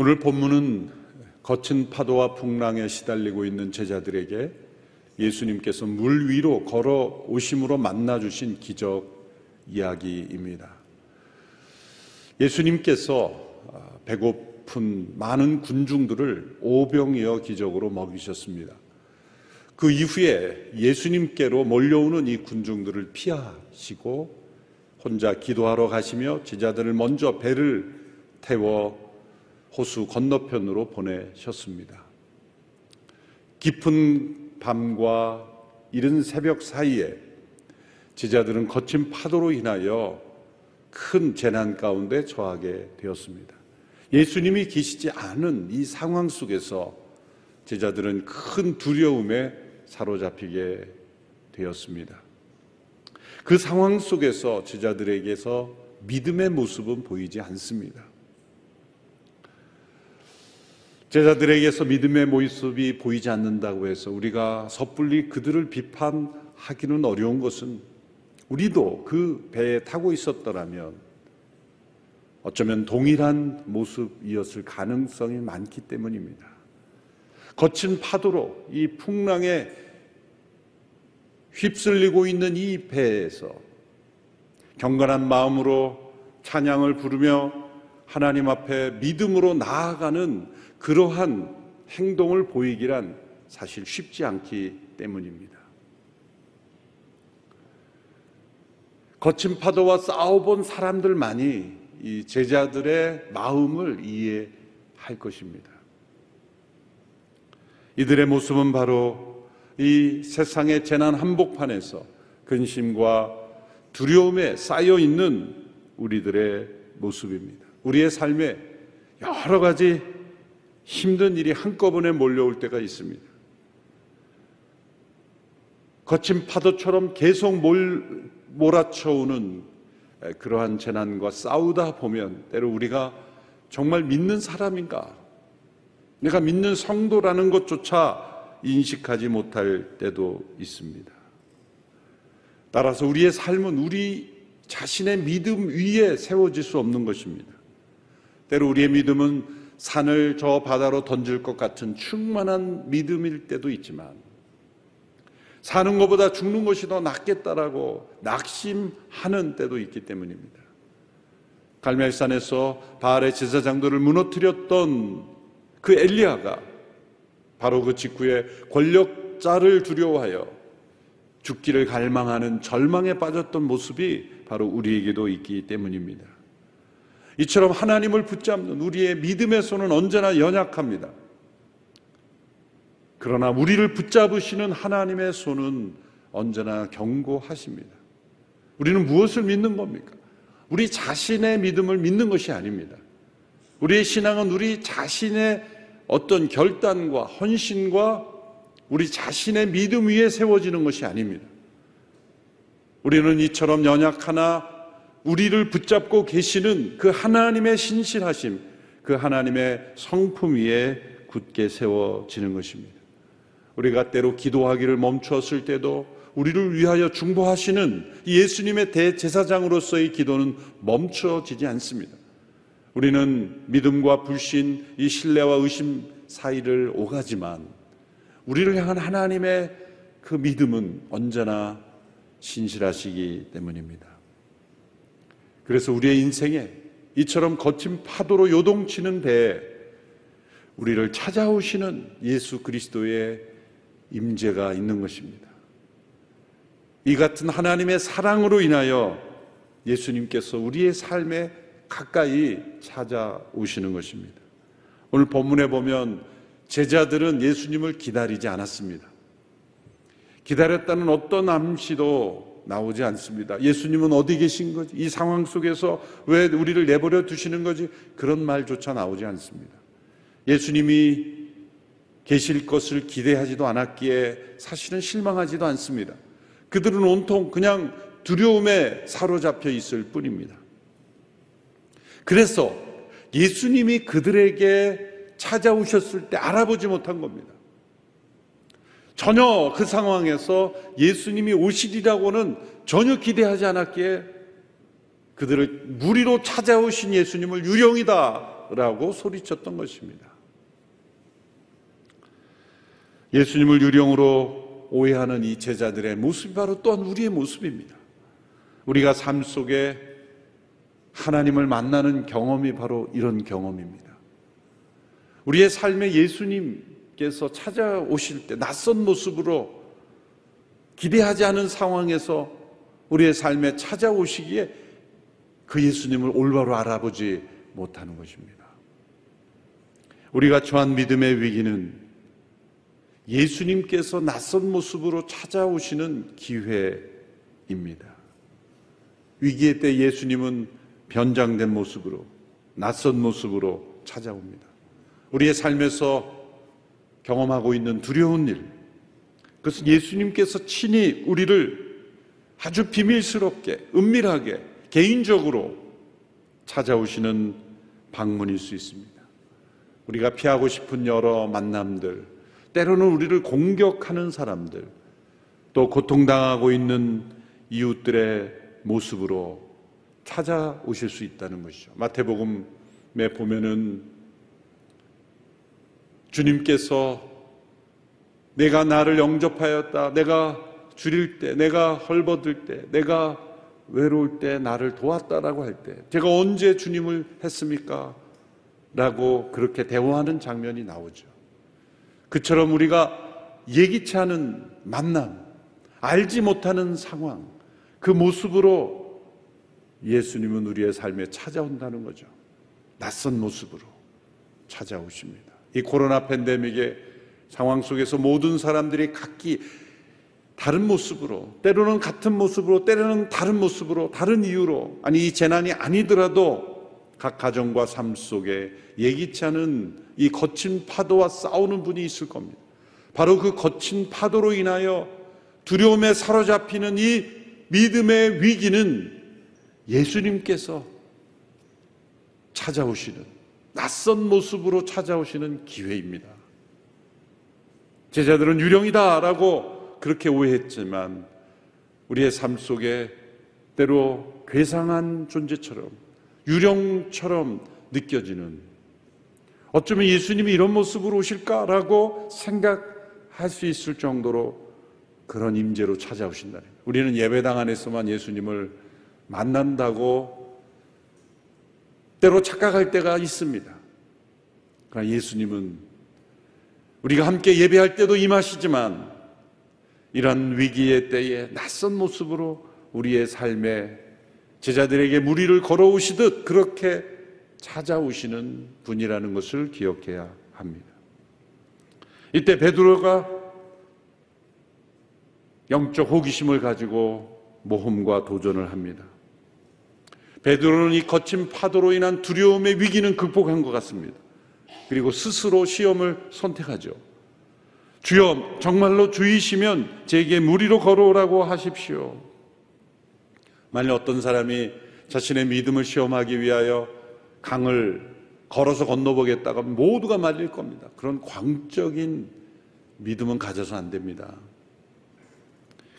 오늘 본문은 거친 파도와 풍랑에 시달리고 있는 제자들에게 예수님께서 물 위로 걸어 오심으로 만나 주신 기적 이야기입니다. 예수님께서 배고픈 많은 군중들을 오병이어 기적으로 먹이셨습니다. 그 이후에 예수님께로 몰려오는 이 군중들을 피하시고 혼자 기도하러 가시며 제자들을 먼저 배를 태워 호수 건너편으로 보내셨습니다. 깊은 밤과 이른 새벽 사이에 제자들은 거친 파도로 인하여 큰 재난 가운데 처하게 되었습니다. 예수님이 계시지 않은 이 상황 속에서 제자들은 큰 두려움에 사로잡히게 되었습니다. 그 상황 속에서 제자들에게서 믿음의 모습은 보이지 않습니다. 제자들에게서 믿음의 모습이 보이지 않는다고 해서 우리가 섣불리 그들을 비판하기는 어려운 것은 우리도 그 배에 타고 있었더라면 어쩌면 동일한 모습이었을 가능성이 많기 때문입니다. 거친 파도로 이 풍랑에 휩쓸리고 있는 이 배에서 경건한 마음으로 찬양을 부르며 하나님 앞에 믿음으로 나아가는 그러한 행동을 보이기란 사실 쉽지 않기 때문입니다. 거친 파도와 싸워본 사람들만이 이 제자들의 마음을 이해할 것입니다. 이들의 모습은 바로 이 세상의 재난 한복판에서 근심과 두려움에 쌓여 있는 우리들의 모습입니다. 우리의 삶에 여러 가지 힘든 일이 한꺼번에 몰려올 때가 있습니다. 거친 파도처럼 계속 몰, 몰아쳐오는 그러한 재난과 싸우다 보면 때로 우리가 정말 믿는 사람인가? 내가 믿는 성도라는 것조차 인식하지 못할 때도 있습니다. 따라서 우리의 삶은 우리 자신의 믿음 위에 세워질 수 없는 것입니다. 때로 우리의 믿음은 산을 저 바다로 던질 것 같은 충만한 믿음일 때도 있지만 사는 것보다 죽는 것이 더 낫겠다라고 낙심하는 때도 있기 때문입니다. 갈멜산에서 바알의 제사장들을 무너뜨렸던 그 엘리야가 바로 그 직후에 권력자를 두려워하여 죽기를 갈망하는 절망에 빠졌던 모습이 바로 우리에게도 있기 때문입니다. 이처럼 하나님을 붙잡는 우리의 믿음의 손은 언제나 연약합니다. 그러나 우리를 붙잡으시는 하나님의 손은 언제나 견고하십니다. 우리는 무엇을 믿는 겁니까? 우리 자신의 믿음을 믿는 것이 아닙니다. 우리의 신앙은 우리 자신의 어떤 결단과 헌신과 우리 자신의 믿음 위에 세워지는 것이 아닙니다. 우리는 이처럼 연약하나 우리를 붙잡고 계시는 그 하나님의 신실하심, 그 하나님의 성품 위에 굳게 세워지는 것입니다. 우리가 때로 기도하기를 멈추었을 때도 우리를 위하여 중보하시는 예수님의 대제사장으로서의 기도는 멈춰지지 않습니다. 우리는 믿음과 불신, 이 신뢰와 의심 사이를 오가지만 우리를 향한 하나님의 그 믿음은 언제나 신실하시기 때문입니다. 그래서 우리의 인생에 이처럼 거친 파도로 요동치는 배에 우리를 찾아오시는 예수 그리스도의 임재가 있는 것입니다. 이 같은 하나님의 사랑으로 인하여 예수님께서 우리의 삶에 가까이 찾아오시는 것입니다. 오늘 본문에 보면 제자들은 예수님을 기다리지 않았습니다. 기다렸다는 어떤 암시도 나오지 않습니다. 예수님은 어디 계신 거지? 이 상황 속에서 왜 우리를 내버려 두시는 거지? 그런 말조차 나오지 않습니다. 예수님이 계실 것을 기대하지도 않았기에 사실은 실망하지도 않습니다. 그들은 온통 그냥 두려움에 사로잡혀 있을 뿐입니다. 그래서 예수님이 그들에게 찾아오셨을 때 알아보지 못한 겁니다. 전혀 그 상황에서 예수님이 오시리라고는 전혀 기대하지 않았기에 그들을 무리로 찾아오신 예수님을 유령이다 라고 소리쳤던 것입니다. 예수님을 유령으로 오해하는 이 제자들의 모습이 바로 또한 우리의 모습입니다. 우리가 삶 속에 하나님을 만나는 경험이 바로 이런 경험입니다. 우리의 삶에 예수님 께서 찾아오실 때 낯선 모습으로 기대하지 않은 상황에서 우리의 삶에 찾아오시기에 그 예수님을 올바로 알아보지 못하는 것입니다. 우리가 처한 믿음의 위기는 예수님께서 낯선 모습으로 찾아오시는 기회입니다. 위기의 때 예수님은 변장된 모습으로, 낯선 모습으로 찾아옵니다. 우리의 삶에서 경험하고 있는 두려운 일, 그것은 예수님께서 친히 우리를 아주 비밀스럽게, 은밀하게, 개인적으로 찾아오시는 방문일 수 있습니다. 우리가 피하고 싶은 여러 만남들, 때로는 우리를 공격하는 사람들, 또 고통당하고 있는 이웃들의 모습으로 찾아오실 수 있다는 것이죠. 마태복음에 보면은 주님께서 내가 나를 영접하였다. 내가 줄일 때, 내가 헐벗을 때, 내가 외로울 때 나를 도왔다라고 할 때, 제가 언제 주님을 했습니까? 라고 그렇게 대화하는 장면이 나오죠. 그처럼 우리가 예기치 않은 만남, 알지 못하는 상황, 그 모습으로 예수님은 우리의 삶에 찾아온다는 거죠. 낯선 모습으로 찾아오십니다. 이 코로나 팬데믹의 상황 속에서 모든 사람들이 각기 다른 모습으로, 때로는 같은 모습으로, 때로는 다른 모습으로, 다른 이유로, 아니, 이 재난이 아니더라도 각 가정과 삶 속에 예기치 않은 이 거친 파도와 싸우는 분이 있을 겁니다. 바로 그 거친 파도로 인하여 두려움에 사로잡히는 이 믿음의 위기는 예수님께서 찾아오시는 낯선 모습으로 찾아오시는 기회입니다. 제자들은 유령이다라고 그렇게 오해했지만 우리의 삶 속에 때로 괴상한 존재처럼 유령처럼 느껴지는 어쩌면 예수님이 이런 모습으로 오실까라고 생각할 수 있을 정도로 그런 임재로 찾아오신다는 우리는 예배당 안에서만 예수님을 만난다고 때로 착각할 때가 있습니다. 그러나 예수님은 우리가 함께 예배할 때도 임하시지만 이런 위기의 때에 낯선 모습으로 우리의 삶에 제자들에게 무리를 걸어오시듯 그렇게 찾아오시는 분이라는 것을 기억해야 합니다. 이때 베드로가 영적 호기심을 가지고 모험과 도전을 합니다. 베드로는 이 거친 파도로 인한 두려움의 위기는 극복한 것 같습니다. 그리고 스스로 시험을 선택하죠. 주여, 정말로 주이시면 제게 무리로 걸어오라고 하십시오. 만약 어떤 사람이 자신의 믿음을 시험하기 위하여 강을 걸어서 건너보겠다가 모두가 말릴 겁니다. 그런 광적인 믿음은 가져서 안 됩니다.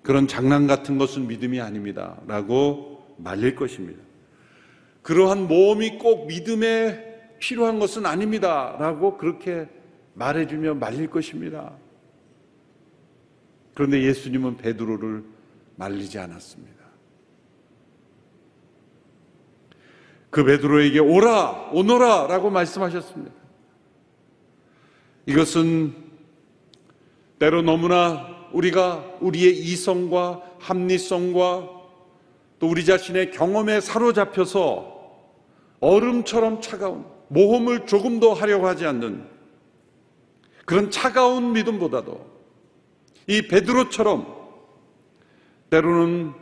그런 장난 같은 것은 믿음이 아닙니다. 라고 말릴 것입니다. 그러한 모험이 꼭 믿음에 필요한 것은 아닙니다. 라고 그렇게 말해주며 말릴 것입니다. 그런데 예수님은 베드로를 말리지 않았습니다. 그 베드로에게 오라, 오너라 라고 말씀하셨습니다. 이것은 때로 너무나 우리가 우리의 이성과 합리성과 또 우리 자신의 경험에 사로잡혀서 얼음처럼 차가운 모험을 조금 더 하려고 하지 않는 그런 차가운 믿음보다도 이 베드로처럼 때로는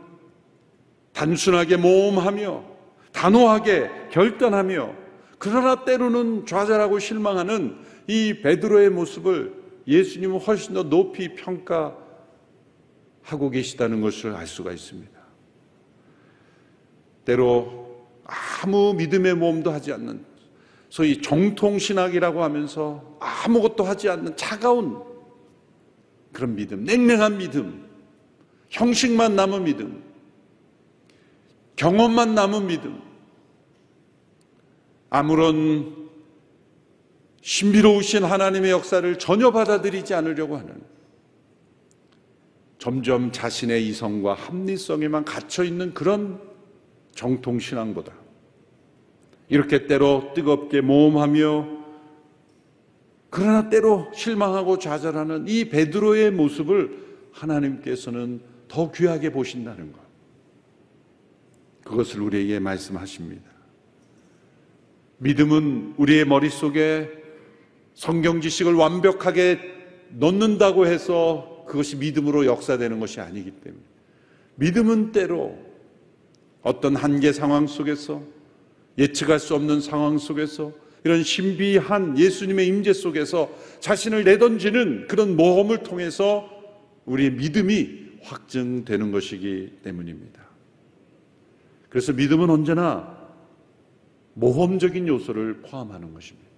단순하게 모험하며 단호하게 결단하며 그러나 때로는 좌절하고 실망하는 이 베드로의 모습을 예수님은 훨씬 더 높이 평가하고 계시다는 것을 알 수가 있습니다. 때로 아무 믿음의 모험도 하지 않는 소위 정통신학이라고 하면서 아무것도 하지 않는 차가운 그런 믿음, 냉랭한 믿음, 형식만 남은 믿음, 경험만 남은 믿음, 아무런 신비로우신 하나님의 역사를 전혀 받아들이지 않으려고 하는 점점 자신의 이성과 합리성에만 갇혀 있는 그런 정통 신앙보다 이렇게 때로 뜨겁게 모험하며 그러나 때로 실망하고 좌절하는 이 베드로의 모습을 하나님께서는 더 귀하게 보신다는 것. 그것을 우리에게 말씀하십니다. 믿음은 우리의 머릿속에 성경 지식을 완벽하게 넣는다고 해서 그것이 믿음으로 역사되는 것이 아니기 때문에 믿음은 때로 어떤 한계 상황 속에서 예측할 수 없는 상황 속에서 이런 신비한 예수님의 임재 속에서 자신을 내던지는 그런 모험을 통해서 우리의 믿음이 확증되는 것이기 때문입니다. 그래서 믿음은 언제나 모험적인 요소를 포함하는 것입니다.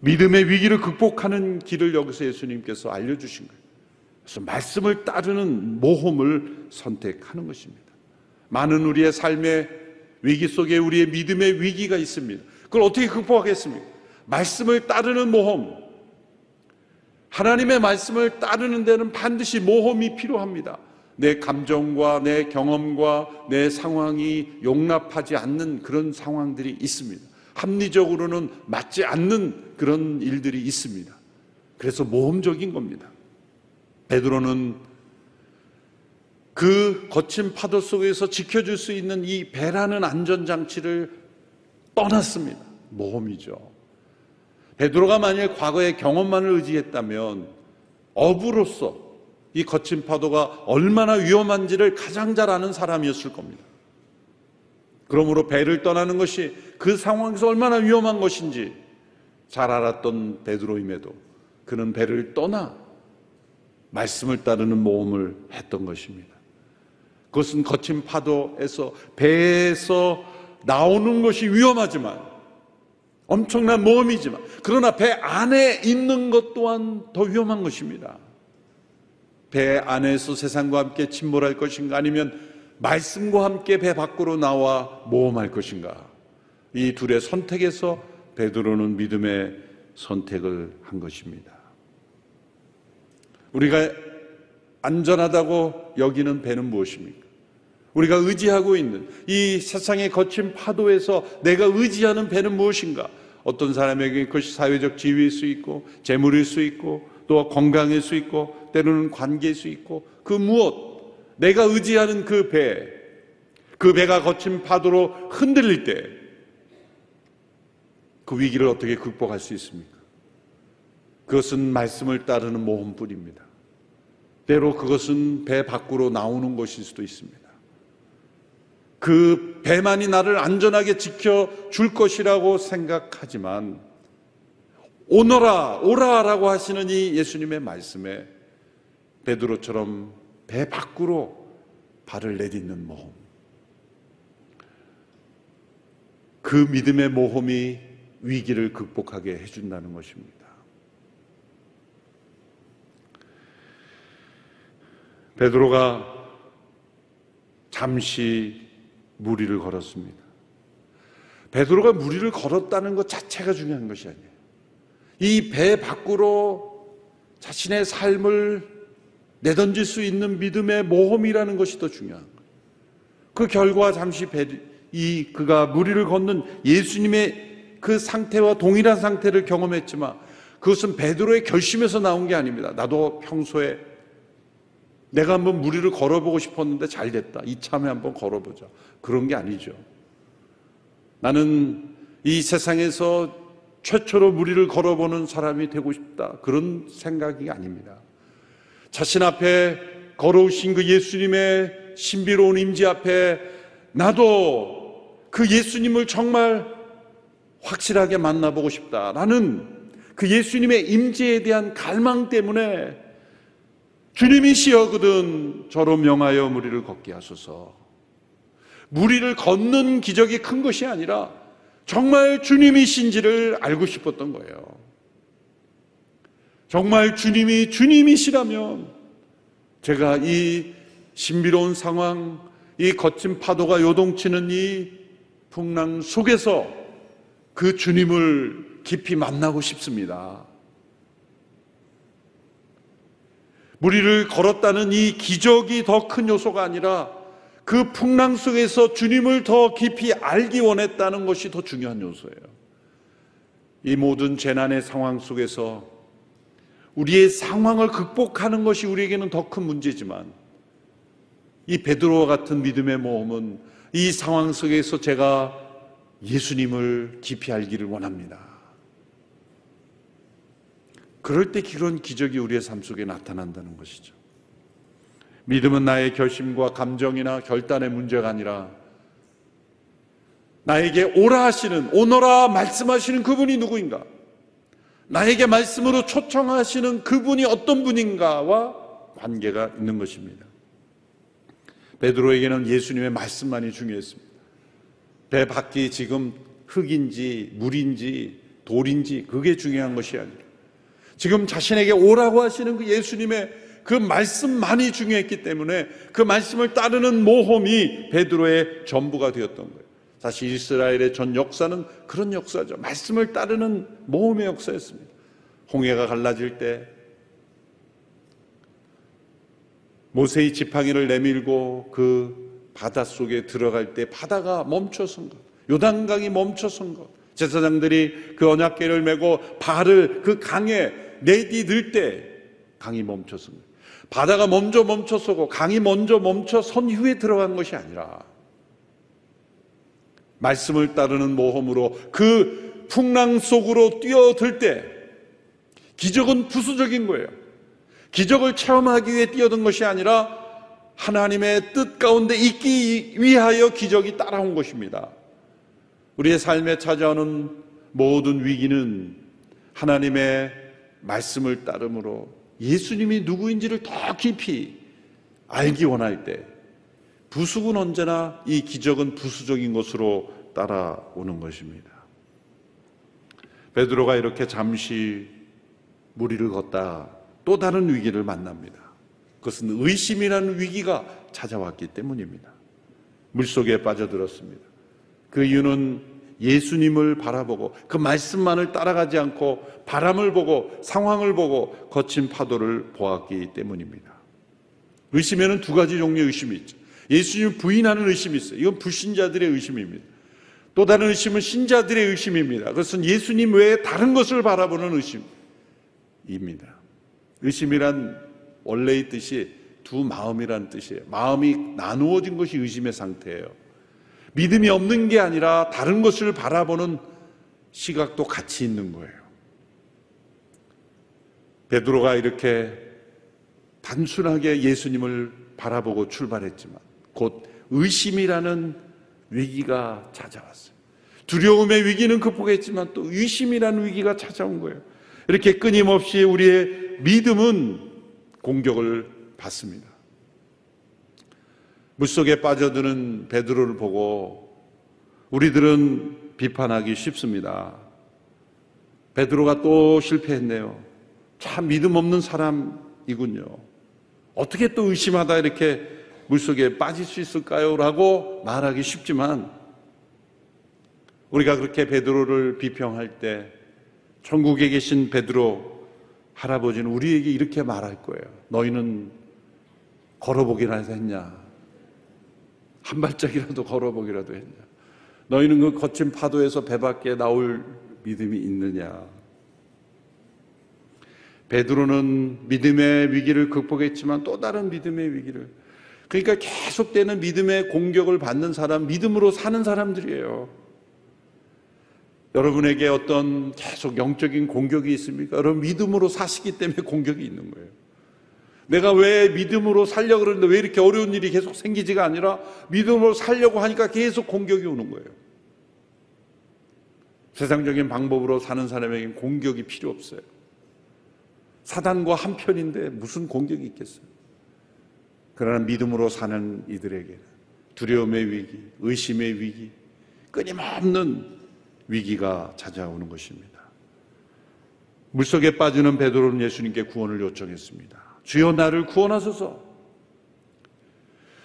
믿음의 위기를 극복하는 길을 여기서 예수님께서 알려주신 거예요. 그래서 말씀을 따르는 모험을 선택하는 것입니다. 많은 우리의 삶의 위기 속에 우리의 믿음의 위기가 있습니다. 그걸 어떻게 극복하겠습니까? 말씀을 따르는 모험. 하나님의 말씀을 따르는 데는 반드시 모험이 필요합니다. 내 감정과 내 경험과 내 상황이 용납하지 않는 그런 상황들이 있습니다. 합리적으로는 맞지 않는 그런 일들이 있습니다. 그래서 모험적인 겁니다. 베드로는 그 거친 파도 속에서 지켜줄 수 있는 이 배라는 안전장치를 떠났습니다. 모험이죠. 베드로가 만일 과거의 경험만을 의지했다면 어부로서 이 거친 파도가 얼마나 위험한지를 가장 잘 아는 사람이었을 겁니다. 그러므로 배를 떠나는 것이 그 상황에서 얼마나 위험한 것인지 잘 알았던 베드로임에도 그는 배를 떠나 말씀을 따르는 모험을 했던 것입니다. 그것은 거친 파도에서 배에서 나오는 것이 위험하지만 엄청난 모험이지만 그러나 배 안에 있는 것 또한 더 위험한 것입니다. 배 안에서 세상과 함께 침몰할 것인가 아니면 말씀과 함께 배 밖으로 나와 모험할 것인가 이 둘의 선택에서 베드로는 믿음의 선택을 한 것입니다. 우리가 안전하다고 여기는 배는 무엇입니까? 우리가 의지하고 있는 이 세상의 거친 파도에서 내가 의지하는 배는 무엇인가? 어떤 사람에게 그것이 사회적 지위일 수 있고 재물일 수 있고 또 건강일 수 있고 때로는 관계일 수 있고 그 무엇 내가 의지하는 그 배, 그 배가 거친 파도로 흔들릴 때 그 위기를 어떻게 극복할 수 있습니까? 그것은 말씀을 따르는 모험뿐입니다. 때로 그것은 배 밖으로 나오는 것일 수도 있습니다. 그 배만이 나를 안전하게 지켜줄 것이라고 생각하지만 오너라, 오라라고 하시는 이 예수님의 말씀에 베드로처럼 배 밖으로 발을 내딛는 모험. 그 믿음의 모험이 위기를 극복하게 해준다는 것입니다. 베드로가 잠시 무리를 걸었습니다. 베드로가 무리를 걸었다는 것 자체가 중요한 것이 아니에요. 이 배 밖으로 자신의 삶을 내던질 수 있는 믿음의 모험이라는 것이 더 중요한 거예요. 그 결과 잠시 배, 이 그가 무리를 걷는 예수님의 그 상태와 동일한 상태를 경험했지만 그것은 베드로의 결심에서 나온 게 아닙니다. 나도 평소에 내가 한번 무리를 걸어보고 싶었는데 잘 됐다. 이참에 한번 걸어보자. 그런 게 아니죠. 나는 이 세상에서 최초로 무리를 걸어보는 사람이 되고 싶다. 그런 생각이 아닙니다. 자신 앞에 걸어오신 그 예수님의 신비로운 임지 앞에 나도 그 예수님을 정말 확실하게 만나보고 싶다. 나는 그 예수님의 임재에 대한 갈망 때문에 주님이 시어거든 저로 명하여 무리를 걷게 하소서. 무리를 걷는 기적이 큰 것이 아니라 정말 주님이신지를 알고 싶었던 거예요. 정말 주님이 주님이시라면 제가 이 신비로운 상황, 이 거친 파도가 요동치는 이 풍랑 속에서 그 주님을 깊이 만나고 싶습니다. 무리를 걸었다는 이 기적이 더 큰 요소가 아니라 그 풍랑 속에서 주님을 더 깊이 알기 원했다는 것이 더 중요한 요소예요. 이 모든 재난의 상황 속에서 우리의 상황을 극복하는 것이 우리에게는 더 큰 문제지만 이 베드로와 같은 믿음의 모험은 이 상황 속에서 제가 예수님을 깊이 알기를 원합니다. 그럴 때 그런 기적이 우리의 삶 속에 나타난다는 것이죠. 믿음은 나의 결심과 감정이나 결단의 문제가 아니라 나에게 오라 하시는, 오너라 말씀하시는 그분이 누구인가? 나에게 말씀으로 초청하시는 그분이 어떤 분인가와 관계가 있는 것입니다. 베드로에게는 예수님의 말씀만이 중요했습니다. 배 밖이 지금 흙인지 물인지 돌인지 그게 중요한 것이 아니라 지금 자신에게 오라고 하시는 그 예수님의 그 말씀만이 중요했기 때문에 그 말씀을 따르는 모험이 베드로의 전부가 되었던 거예요. 사실 이스라엘의 전 역사는 그런 역사죠. 말씀을 따르는 모험의 역사였습니다. 홍해가 갈라질 때 모세의 지팡이를 내밀고 그 바닷속에 들어갈 때 바다가 멈춰선 것. 요단강이 멈춰선 것. 제사장들이 그 언약궤를 메고 발을 그 강에 내디딜 때 강이 것. 바다가 먼저 멈춰서고 강이 먼저 멈춰 선 후에 들어간 것이 아니라 말씀을 따르는 모험으로 그 풍랑 속으로 뛰어들 때 기적은 부수적인 거예요. 기적을 체험하기 위해 뛰어든 것이 아니라 하나님의 뜻 가운데 있기 위하여 기적이 따라온 것입니다. 우리의 삶에 찾아오는 모든 위기는 하나님의 말씀을 따름으로 예수님이 누구인지를 더 깊이 알기 원할 때 부숙은 언제나 이 기적은 부수적인 것으로 따라오는 것입니다. 베드로가 이렇게 잠시 무리를 걷다 또 다른 위기를 만납니다. 그것은 의심이라는 위기가 찾아왔기 때문입니다. 물속에 빠져들었습니다. 그 이유는 예수님을 바라보고 그 말씀만을 따라가지 않고 바람을 보고 상황을 보고 거친 파도를 보았기 때문입니다. 의심에는 두 가지 종류의 의심이 있죠. 예수님 부인하는 의심이 있어요. 이건 불신자들의 의심입니다. 또 다른 의심은 신자들의 의심입니다. 그것은 예수님 외에 다른 것을 바라보는 의심입니다. 의심이란 원래의 뜻이 두 마음이라는 뜻이에요. 마음이 나누어진 것이 의심의 상태예요. 믿음이 없는 게 아니라 다른 것을 바라보는 시각도 같이 있는 거예요. 베드로가 이렇게 단순하게 예수님을 바라보고 출발했지만 곧 의심이라는 위기가 찾아왔어요. 두려움의 위기는 극복했지만 또 의심이라는 위기가 찾아온 거예요. 이렇게 끊임없이 우리의 믿음은 공격을 받습니다. 물속에 빠져드는 베드로를 보고 우리들은 비판하기 쉽습니다. 베드로가 또 실패했네요. 참 믿음 없는 사람이군요. 어떻게 또 의심하다 이렇게 물속에 빠질 수 있을까요? 라고 말하기 쉽지만 우리가 그렇게 베드로를 비평할 때 천국에 계신 베드로 할아버지는 우리에게 이렇게 말할 거예요. 너희는 걸어보기나 했냐? 한 발짝이라도 걸어보기라도 했냐? 너희는 그 거친 파도에서 배 밖에 나올 믿음이 있느냐? 베드로는 믿음의 위기를 극복했지만 또 다른 믿음의 위기를 그러니까 계속되는 믿음의 공격을 받는 사람, 믿음으로 사는 사람들이에요. 여러분에게 어떤 계속 영적인 공격이 있습니까? 여러분 믿음으로 사시기 때문에 공격이 있는 거예요. 내가 왜 믿음으로 살려고 그러는데 왜 이렇게 어려운 일이 계속 생기지가 아니라 믿음으로 살려고 하니까 계속 공격이 오는 거예요. 세상적인 방법으로 사는 사람에게는 공격이 필요 없어요. 사단과 한편인데 무슨 공격이 있겠어요? 그러나 믿음으로 사는 이들에게 두려움의 위기, 의심의 위기, 끊임없는 위기가 찾아오는 것입니다. 물속에 빠지는 베드로는 예수님께 구원을 요청했습니다. 주여 나를 구원하소서.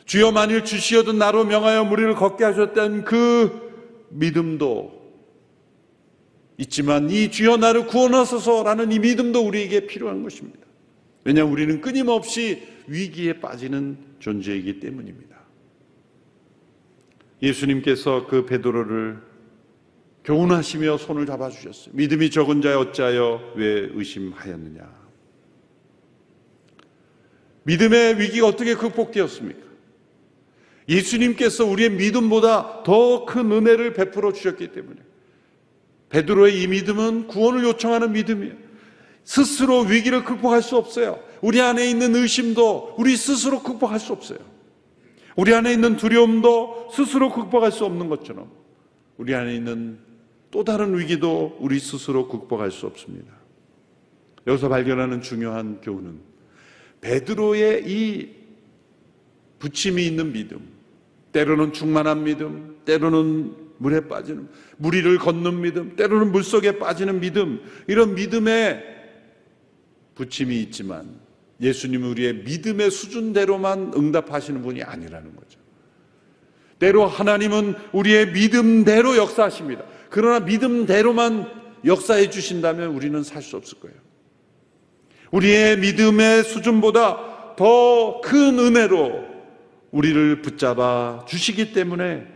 주여 만일 주시어도 나로 명하여 무리를 걷게 하셨던 그 믿음도 있지만 이 주여 나를 구원하소서라는 이 믿음도 우리에게 필요한 것입니다. 왜냐하면 우리는 끊임없이 위기에 빠지는 존재이기 때문입니다. 예수님께서 그 베드로를 교훈하시며 손을 잡아주셨어요. 믿음이 적은 자여 어찌하여 왜 의심하였느냐. 믿음의 위기가 어떻게 극복되었습니까? 예수님께서 우리의 믿음보다 더 큰 은혜를 베풀어 주셨기 때문에 베드로의 이 믿음은 구원을 요청하는 믿음이에요. 스스로 위기를 극복할 수 없어요. 우리 안에 있는 의심도 우리 스스로 극복할 수 없어요. 우리 안에 있는 두려움도 스스로 극복할 수 없는 것처럼 우리 안에 있는 또 다른 위기도 우리 스스로 극복할 수 없습니다. 여기서 발견하는 중요한 교훈은 베드로의 이 부침이 있는 믿음, 때로는 충만한 믿음, 때로는 물에 빠지는 무리를 걷는 믿음, 때로는 물 속에 빠지는 믿음, 이런 믿음에 부침이 있지만 예수님은 우리의 믿음의 수준대로만 응답하시는 분이 아니라는 거죠. 때로 하나님은 우리의 믿음대로 역사하십니다. 그러나 믿음대로만 역사해 주신다면 우리는 살 수 없을 거예요. 우리의 믿음의 수준보다 더 큰 은혜로 우리를 붙잡아 주시기 때문에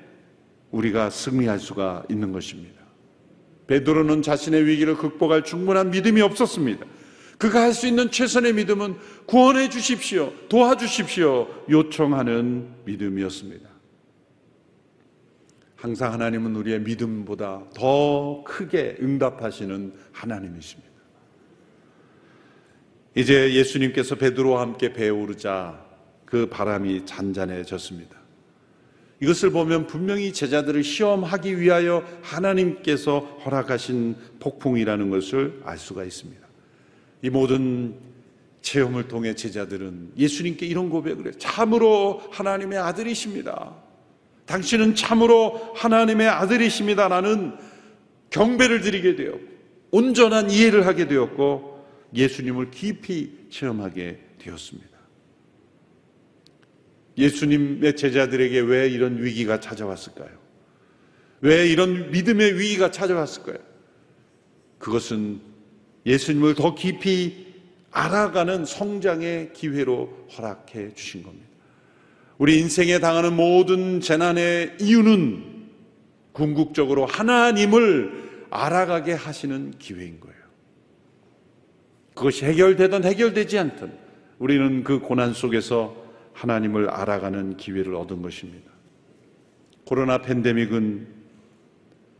우리가 승리할 수가 있는 것입니다. 베드로는 자신의 위기를 극복할 충분한 믿음이 없었습니다. 그가 할 수 있는 최선의 믿음은 구원해 주십시오, 도와주십시오, 요청하는 믿음이었습니다. 항상 하나님은 우리의 믿음보다 더 크게 응답하시는 하나님이십니다. 이제 예수님께서 베드로와 함께 배에 오르자 그 바람이 잔잔해졌습니다. 이것을 보면 분명히 제자들을 시험하기 위하여 하나님께서 허락하신 폭풍이라는 것을 알 수가 있습니다. 이 모든 체험을 통해 제자들은 예수님께 이런 고백을 해요. 참으로 하나님의 아들이십니다. 당신은 참으로 하나님의 아들이십니다. 라는 경배를 드리게 되었고, 온전한 이해를 하게 되었고, 예수님을 깊이 체험하게 되었습니다. 예수님의 제자들에게 왜 이런 위기가 찾아왔을까요? 왜 이런 믿음의 위기가 찾아왔을까요? 그것은 예수님을 더 깊이 알아가는 성장의 기회로 허락해 주신 겁니다. 우리 인생에 당하는 모든 재난의 이유는 궁극적으로 하나님을 알아가게 하시는 기회인 거예요. 그것이 해결되든 해결되지 않든 우리는 그 고난 속에서 하나님을 알아가는 기회를 얻은 것입니다. 코로나 팬데믹은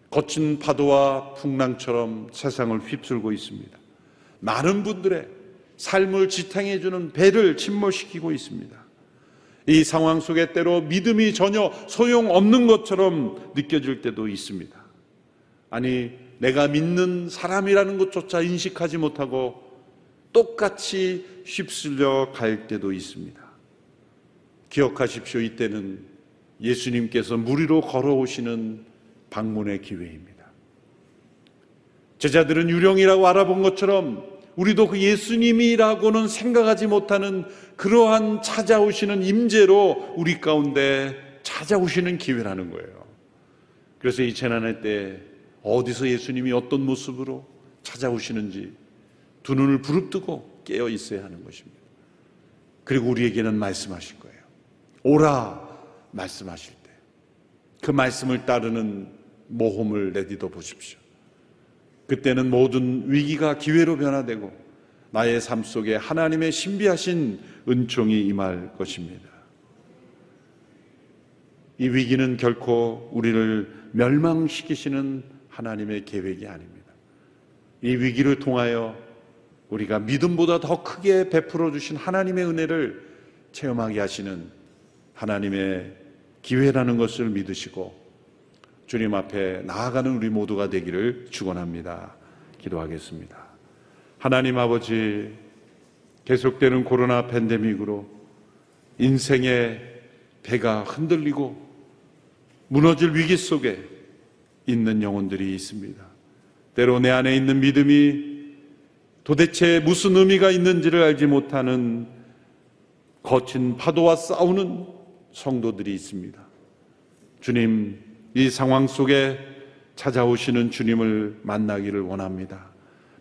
거친 파도와 풍랑처럼 세상을 휩쓸고 있습니다. 많은 분들의 삶을 지탱해주는 배를 침몰시키고 있습니다. 이 상황 속에 때로 믿음이 전혀 소용없는 것처럼 느껴질 때도 있습니다. 아니, 내가 믿는 사람이라는 것조차 인식하지 못하고 똑같이 휩쓸려 갈 때도 있습니다. 기억하십시오. 이때는 예수님께서 무리로 걸어오시는 방문의 기회입니다. 제자들은 유령이라고 알아본 것처럼 우리도 그 예수님이라고는 생각하지 못하는 그러한 찾아오시는 임재로 우리 가운데 찾아오시는 기회라는 거예요. 그래서 이 재난의 때 어디서 예수님이 어떤 모습으로 찾아오시는지 두 눈을 부릅뜨고 깨어 있어야 하는 것입니다. 그리고 우리에게는 말씀하실 거예요. 오라 말씀하실 때. 그 말씀을 따르는 모험을 내디뎌 보십시오. 그때는 모든 위기가 기회로 변화되고 나의 삶 속에 하나님의 신비하신 은총이 임할 것입니다. 이 위기는 결코 우리를 멸망시키시는 하나님의 계획이 아닙니다. 이 위기를 통하여 우리가 믿음보다 더 크게 베풀어 주신 하나님의 은혜를 체험하게 하시는 하나님의 기회라는 것을 믿으시고 주님 앞에 나아가는 우리 모두가 되기를 축원합니다. 기도하겠습니다. 하나님 아버지 계속되는 코로나 팬데믹으로 인생의 배가 흔들리고 무너질 위기 속에 있는 영혼들이 있습니다. 때로 내 안에 있는 믿음이 도대체 무슨 의미가 있는지를 알지 못하는 거친 파도와 싸우는 성도들이 있습니다. 주님, 이 상황 속에 찾아오시는 주님을 만나기를 원합니다.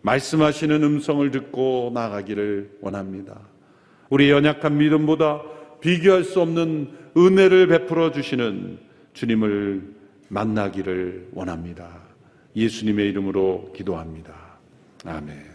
말씀하시는 음성을 듣고 나가기를 원합니다. 우리 연약한 믿음보다 비교할 수 없는 은혜를 베풀어 주시는 주님을 만나기를 원합니다. 예수님의 이름으로 기도합니다. 아멘.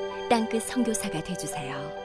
땅끝 선교사가 되주세요.